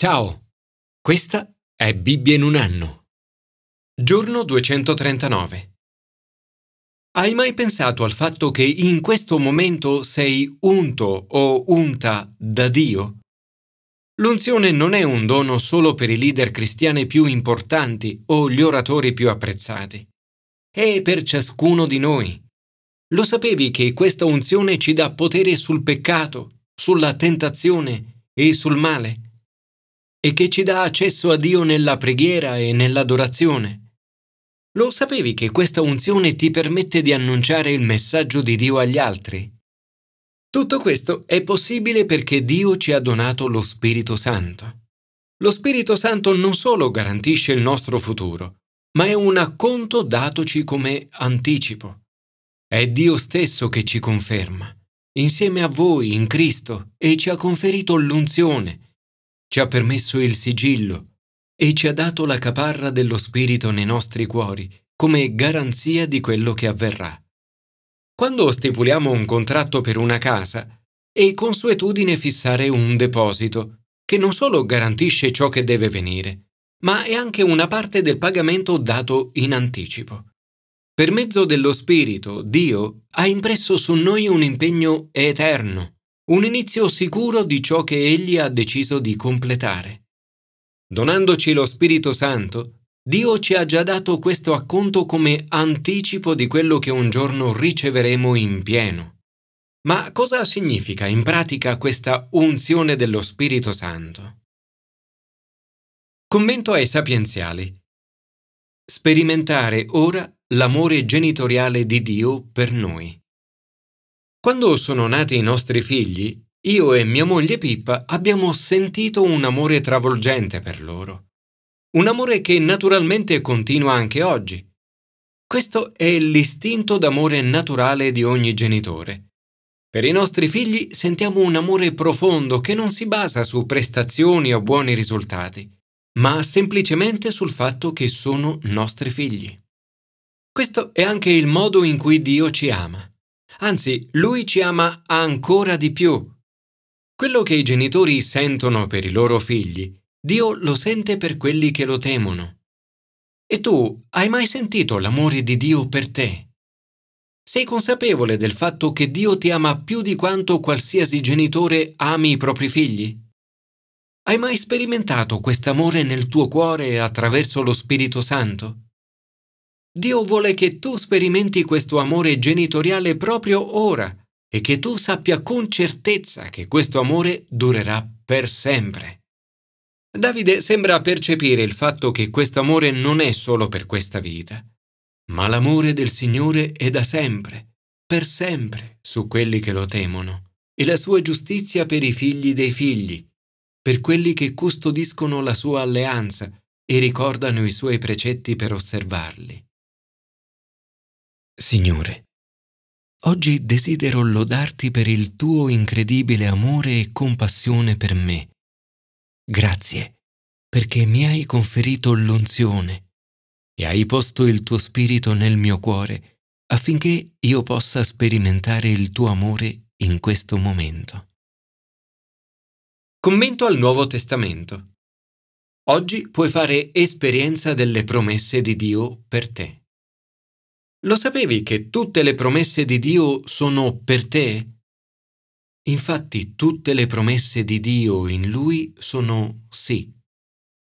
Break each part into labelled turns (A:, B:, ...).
A: Ciao, questa è Bibbia in un anno. Giorno 239. Hai mai pensato al fatto che in questo momento sei unto o unta da Dio? L'unzione non è un dono solo per i leader cristiani più importanti o gli oratori più apprezzati. È per ciascuno di noi. Lo sapevi che questa unzione ci dà potere sul peccato, sulla tentazione e sul male? E che ci dà accesso a Dio nella preghiera e nell'adorazione. Lo sapevi che questa unzione ti permette di annunciare il messaggio di Dio agli altri? Tutto questo è possibile perché Dio ci ha donato lo Spirito Santo. Lo Spirito Santo non solo garantisce il nostro futuro, ma è un acconto datoci come anticipo. È Dio stesso che ci conferma, insieme a voi in Cristo, e ci ha conferito l'unzione, ci ha permesso il sigillo e ci ha dato la caparra dello Spirito nei nostri cuori come garanzia di quello che avverrà. Quando stipuliamo un contratto per una casa, è consuetudine fissare un deposito, che non solo garantisce ciò che deve venire, ma è anche una parte del pagamento dato in anticipo. Per mezzo dello Spirito, Dio ha impresso su noi un impegno eterno un inizio sicuro di ciò che Egli ha deciso di completare. Donandoci lo Spirito Santo, Dio ci ha già dato questo acconto come anticipo di quello che un giorno riceveremo in pieno. Ma cosa significa in pratica questa unzione dello Spirito Santo? Commento ai sapienziali. Sperimentare ora l'amore genitoriale di Dio per noi. Quando sono nati i nostri figli, io e mia moglie Pippa abbiamo sentito un amore travolgente per loro. Un amore che naturalmente continua anche oggi. Questo è l'istinto d'amore naturale di ogni genitore. Per i nostri figli sentiamo un amore profondo che non si basa su prestazioni o buoni risultati, ma semplicemente sul fatto che sono nostri figli. Questo è anche il modo in cui Dio ci ama. Anzi, lui ci ama ancora di più. Quello che i genitori sentono per i loro figli, Dio lo sente per quelli che lo temono. E tu hai mai sentito l'amore di Dio per te? Sei consapevole del fatto che Dio ti ama più di quanto qualsiasi genitore ami i propri figli? Hai mai sperimentato quest'amore nel tuo cuore attraverso lo Spirito Santo? Dio vuole che tu sperimenti questo amore genitoriale proprio ora e che tu sappia con certezza che questo amore durerà per sempre. Davide sembra percepire il fatto che questo amore non è solo per questa vita, ma l'amore del Signore è da sempre, per sempre, su quelli che lo temono, e la sua giustizia per i figli dei figli, per quelli che custodiscono la sua alleanza e ricordano i suoi precetti per osservarli. Signore, oggi desidero lodarti per il tuo incredibile amore e compassione per me. Grazie, perché mi hai conferito l'unzione e hai posto il tuo spirito nel mio cuore affinché io possa sperimentare il tuo amore in questo momento. Commento al Nuovo Testamento. Oggi puoi fare esperienza delle promesse di Dio per te. Lo sapevi che tutte le promesse di Dio sono per te? Infatti tutte le promesse di Dio in Lui sono sì.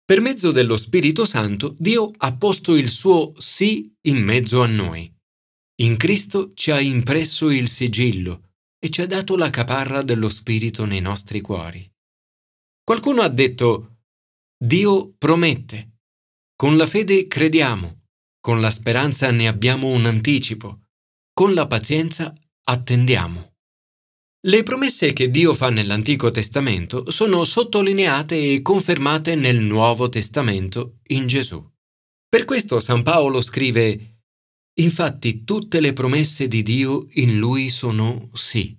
A: Per mezzo dello Spirito Santo Dio ha posto il suo sì in mezzo a noi. In Cristo ci ha impresso il sigillo e ci ha dato la caparra dello Spirito nei nostri cuori. Qualcuno ha detto, Dio promette. Con la fede crediamo. Con la speranza ne abbiamo un anticipo, con la pazienza attendiamo. Le promesse che Dio fa nell'Antico Testamento sono sottolineate e confermate nel Nuovo Testamento in Gesù. Per questo San Paolo scrive Infatti tutte le promesse di Dio in lui sono sì.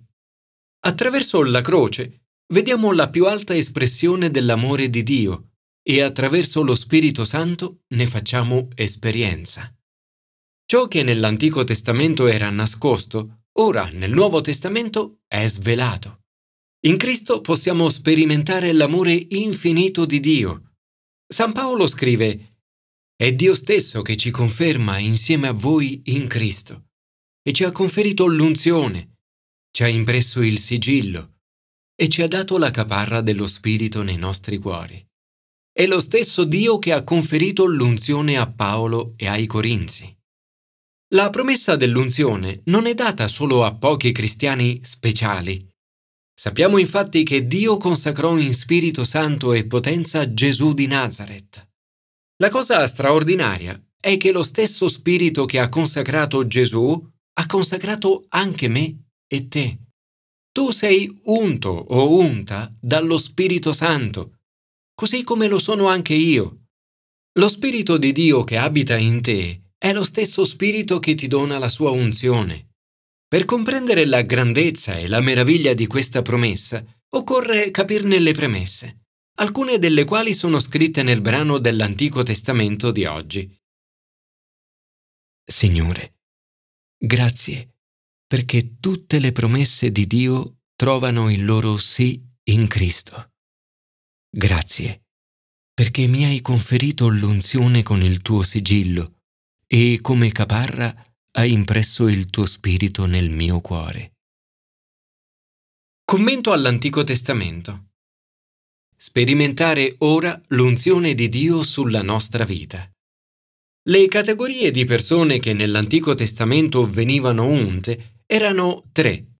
A: Attraverso la croce vediamo la più alta espressione dell'amore di Dio e attraverso lo Spirito Santo ne facciamo esperienza. Ciò che nell'Antico Testamento era nascosto, ora nel Nuovo Testamento è svelato. In Cristo possiamo sperimentare l'amore infinito di Dio. San Paolo scrive, È Dio stesso che ci conferma insieme a voi in Cristo e ci ha conferito l'unzione, ci ha impresso il sigillo e ci ha dato la caparra dello Spirito nei nostri cuori. È lo stesso Dio che ha conferito l'unzione a Paolo e ai Corinzi. La promessa dell'unzione non è data solo a pochi cristiani speciali. Sappiamo infatti che Dio consacrò in Spirito Santo e potenza Gesù di Nazareth. La cosa straordinaria è che lo stesso Spirito che ha consacrato Gesù ha consacrato anche me e te. Tu sei unto o unta dallo Spirito Santo così come lo sono anche io. Lo Spirito di Dio che abita in te è lo stesso Spirito che ti dona la sua unzione. Per comprendere la grandezza e la meraviglia di questa promessa, occorre capirne le premesse, alcune delle quali sono scritte nel brano dell'Antico Testamento di oggi. Signore, grazie perché tutte le promesse di Dio trovano il loro sì in Cristo. Grazie, perché mi hai conferito l'unzione con il tuo sigillo e come caparra hai impresso il tuo spirito nel mio cuore. Commento all'Antico Testamento. Sperimentare ora l'unzione di Dio sulla nostra vita. Le categorie di persone che nell'Antico Testamento venivano unte erano tre.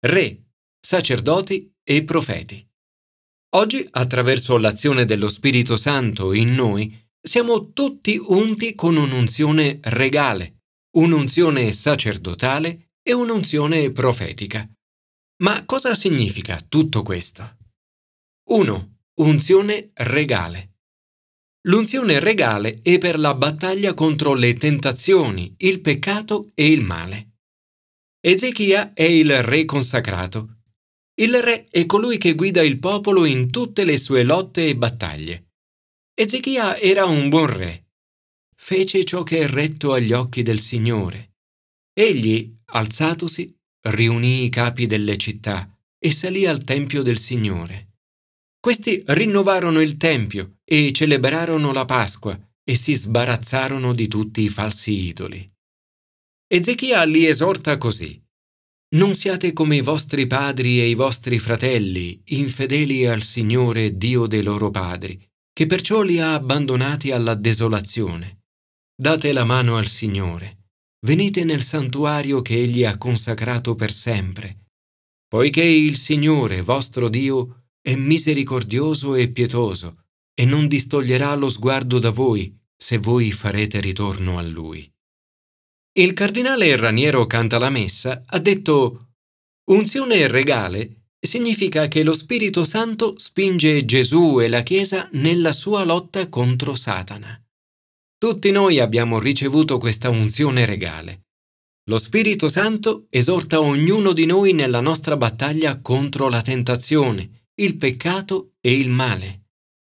A: Re, sacerdoti e profeti. Oggi, attraverso l'azione dello Spirito Santo in noi, siamo tutti unti con un'unzione regale, un'unzione sacerdotale e un'unzione profetica. Ma cosa significa tutto questo? 1. Unzione regale. L'unzione regale è per la battaglia contro le tentazioni, il peccato e il male. Ezechia è il re consacrato il re è colui che guida il popolo in tutte le sue lotte e battaglie. Ezechia era un buon re. Fece ciò che è retto agli occhi del Signore. Egli, alzatosi, riunì i capi delle città e salì al Tempio del Signore. Questi rinnovarono il Tempio e celebrarono la Pasqua e si sbarazzarono di tutti i falsi idoli. Ezechia li esorta così. Non siate come i vostri padri e i vostri fratelli, infedeli al Signore Dio dei loro padri, che perciò li ha abbandonati alla desolazione. Date la mano al Signore. Venite nel santuario che Egli ha consacrato per sempre, poiché il Signore, vostro Dio, è misericordioso e pietoso, e non distoglierà lo sguardo da voi se voi farete ritorno a Lui. Il cardinale Raniero Cantalamessa ha detto Unzione regale significa che lo Spirito Santo spinge Gesù e la Chiesa nella sua lotta contro Satana. Tutti noi abbiamo ricevuto questa unzione regale. Lo Spirito Santo esorta ognuno di noi nella nostra battaglia contro la tentazione, il peccato e il male.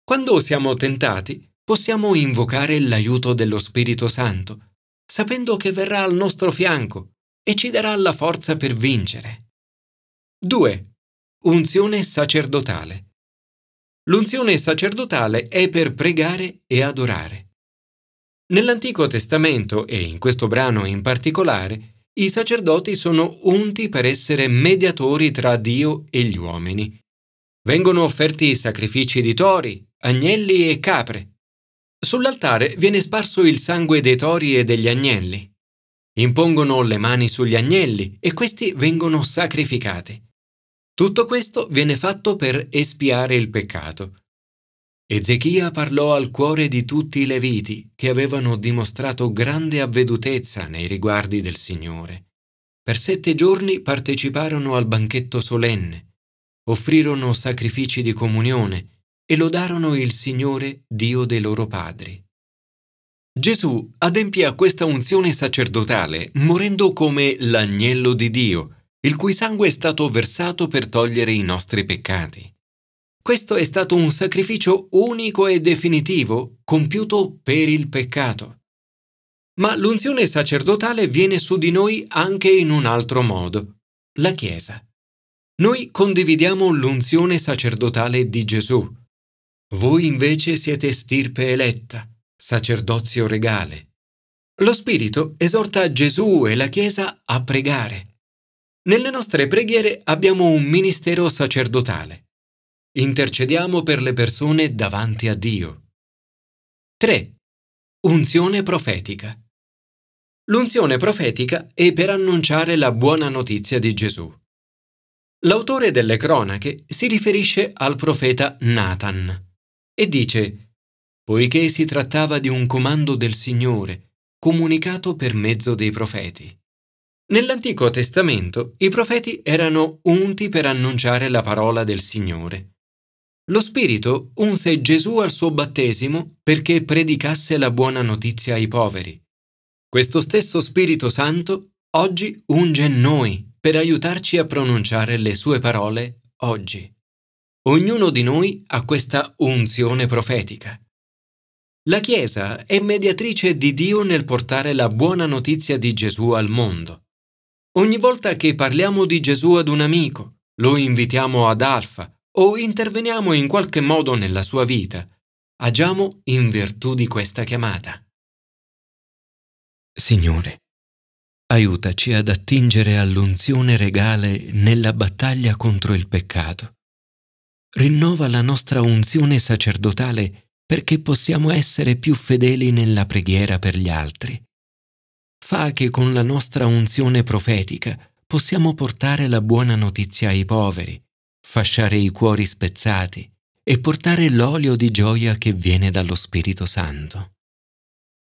A: Quando siamo tentati, possiamo invocare l'aiuto dello Spirito Santo sapendo che verrà al nostro fianco e ci darà la forza per vincere. 2. Unzione sacerdotale. L'unzione sacerdotale è per pregare e adorare. Nell'Antico Testamento e in questo brano in particolare, i sacerdoti sono unti per essere mediatori tra Dio e gli uomini. Vengono offerti sacrifici di tori, agnelli e capre, Sull'altare viene sparso il sangue dei tori e degli agnelli. Impongono le mani sugli agnelli e questi vengono sacrificati. Tutto questo viene fatto per espiare il peccato. Ezechia parlò al cuore di tutti i leviti che avevano dimostrato grande avvedutezza nei riguardi del Signore. Per sette giorni parteciparono al banchetto solenne, offrirono sacrifici di comunione e lodarono il Signore Dio dei loro padri. Gesù adempì a questa unzione sacerdotale morendo come l'agnello di Dio, il cui sangue è stato versato per togliere i nostri peccati. Questo è stato un sacrificio unico e definitivo compiuto per il peccato. Ma l'unzione sacerdotale viene su di noi anche in un altro modo, la Chiesa. Noi condividiamo l'unzione sacerdotale di Gesù. Voi invece siete stirpe eletta, sacerdozio regale. Lo Spirito esorta Gesù e la Chiesa a pregare. Nelle nostre preghiere abbiamo un ministero sacerdotale. Intercediamo per le persone davanti a Dio. 3. Unzione profetica. L'unzione profetica è per annunciare la buona notizia di Gesù. L'autore delle cronache si riferisce al profeta Nathan e dice, poiché si trattava di un comando del Signore, comunicato per mezzo dei profeti. Nell'Antico Testamento i profeti erano unti per annunciare la parola del Signore. Lo Spirito unse Gesù al suo battesimo perché predicasse la buona notizia ai poveri. Questo stesso Spirito Santo oggi unge noi per aiutarci a pronunciare le sue parole oggi. Ognuno di noi ha questa unzione profetica. La Chiesa è mediatrice di Dio nel portare la buona notizia di Gesù al mondo. Ogni volta che parliamo di Gesù ad un amico, lo invitiamo ad Alfa o interveniamo in qualche modo nella sua vita, agiamo in virtù di questa chiamata. Signore, aiutaci ad attingere all'unzione regale nella battaglia contro il peccato. Rinnova la nostra unzione sacerdotale perché possiamo essere più fedeli nella preghiera per gli altri. Fa che con la nostra unzione profetica possiamo portare la buona notizia ai poveri, fasciare i cuori spezzati e portare l'olio di gioia che viene dallo Spirito Santo.